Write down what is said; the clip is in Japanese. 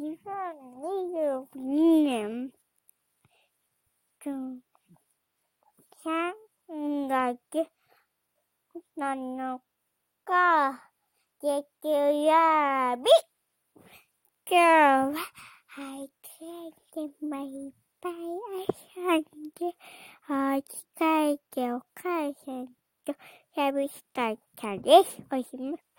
2022年3月7日月曜日今日ははい、でもいっぱい遊んで、お家帰ってお母さんと寂しかったです。おしまい。